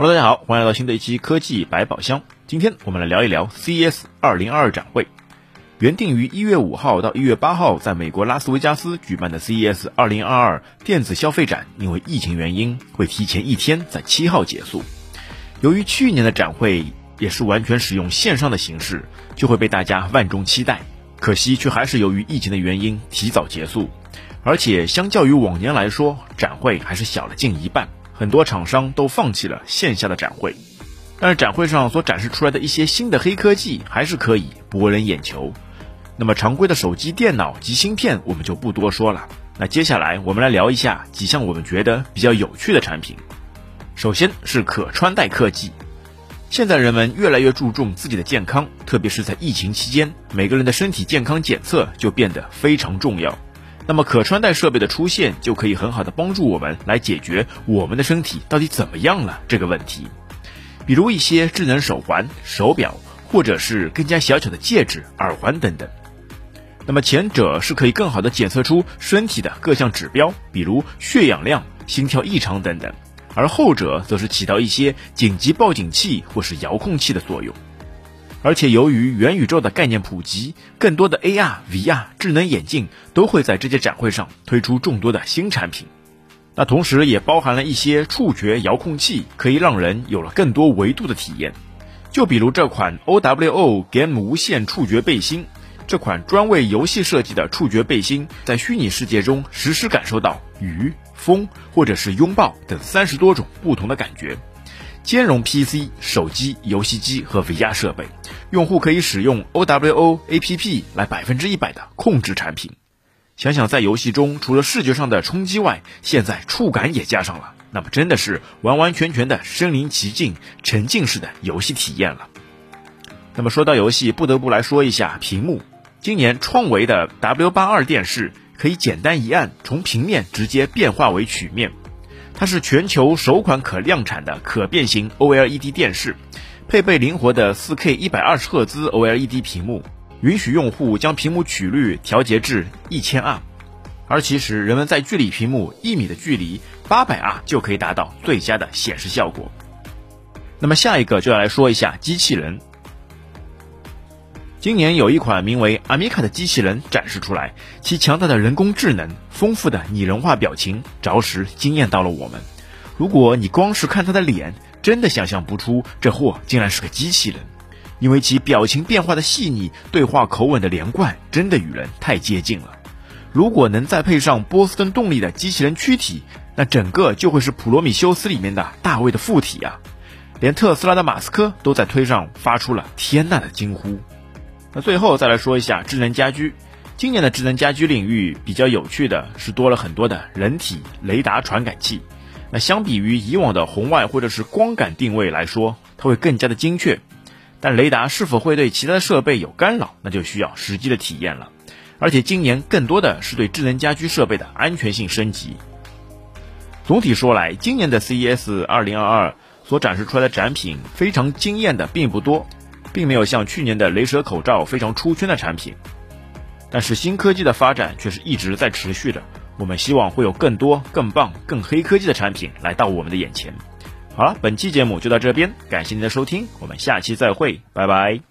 Hello，大家好，欢迎来到新的一期科技百宝箱。今天我们来聊一聊 CES 2022展会。原定于一月五号到一月八号在美国拉斯维加斯举办的 CES 2022电子消费展，因为疫情原因会提前一天在七号结束。由于去年的展会也是完全使用线上的形式，就会被大家万众期待。可惜却还是由于疫情的原因提早结束，而且相较于往年来说，展会还是小了近一半。很多厂商都放弃了线下的展会，但是展会上所展示出来的一些新的黑科技还是可以博人眼球。那么常规的手机、电脑及芯片我们就不多说了。那接下来我们来聊一下几项我们觉得比较有趣的产品。首先是可穿戴科技。现在人们越来越注重自己的健康，特别是在疫情期间，每个人的身体健康检测就变得非常重要。那么可穿戴设备的出现，就可以很好的帮助我们来解决我们的身体到底怎么样了这个问题。比如一些智能手环、手表，或者是更加小巧的戒指、耳环等等。那么前者是可以更好的检测出身体的各项指标，比如血氧量、心跳异常等等，而后者则是起到一些紧急报警器或是遥控器的作用。而且由于元宇宙的概念普及，更多的 AR、VR 智能眼镜都会在这些展会上推出众多的新产品。那同时也包含了一些触觉遥控器，可以让人有了更多维度的体验。就比如这款 OWO Game 无线触觉背心，这款专为游戏设计的触觉背心，在虚拟世界中实时感受到雨、风或者是拥抱等三十多种不同的感觉。兼容 PC、手机、游戏机和 VR 设备，用户可以使用 OWO APP 来百分之一百的控制产品。想想在游戏中，除了视觉上的冲击外，现在触感也加上了，那么真的是完完全全的身临其境、沉浸式的游戏体验了。那么说到游戏，不得不来说一下屏幕。今年创维的 W82 电视可以简单一按，从平面直接变化为曲面。它是全球首款可量产的可变形 OLED 电视，配备灵活的 4K 120赫兹 OLED 屏幕，允许用户将屏幕曲率调节至1200。而其实人们在距离屏幕一米的距离，800R 就可以达到最佳的显示效果。那么下一个就要来说一下机器人。今年有一款名为阿米卡的机器人展示出来，其强大的人工智能、丰富的拟人化表情，着实惊艳到了我们。如果你光是看它的脸，真的想象不出这货竟然是个机器人，因为其表情变化的细腻、对话口吻的连贯，真的与人太接近了。如果能再配上波司登动力的机器人躯体，那整个就会是普罗米修斯里面的大卫的附体啊！连特斯拉的马斯克都在推上发出了天呐的惊呼。那最后再来说一下智能家居。今年的智能家居领域比较有趣的是多了很多的人体雷达传感器。那相比于以往的红外或者是光感定位来说，它会更加的精确。但雷达是否会对其他的设备有干扰，那就需要实际的体验了。而且今年更多的是对智能家居设备的安全性升级。总体说来，今年的 CES 2022所展示出来的展品非常惊艳的并不多。并没有像去年的雷蛇口罩非常出圈的产品，但是新科技的发展却是一直在持续的。我们希望会有更多、更棒、更黑科技的产品来到我们的眼前。好了，本期节目就到这边，感谢您的收听，我们下期再会，拜拜。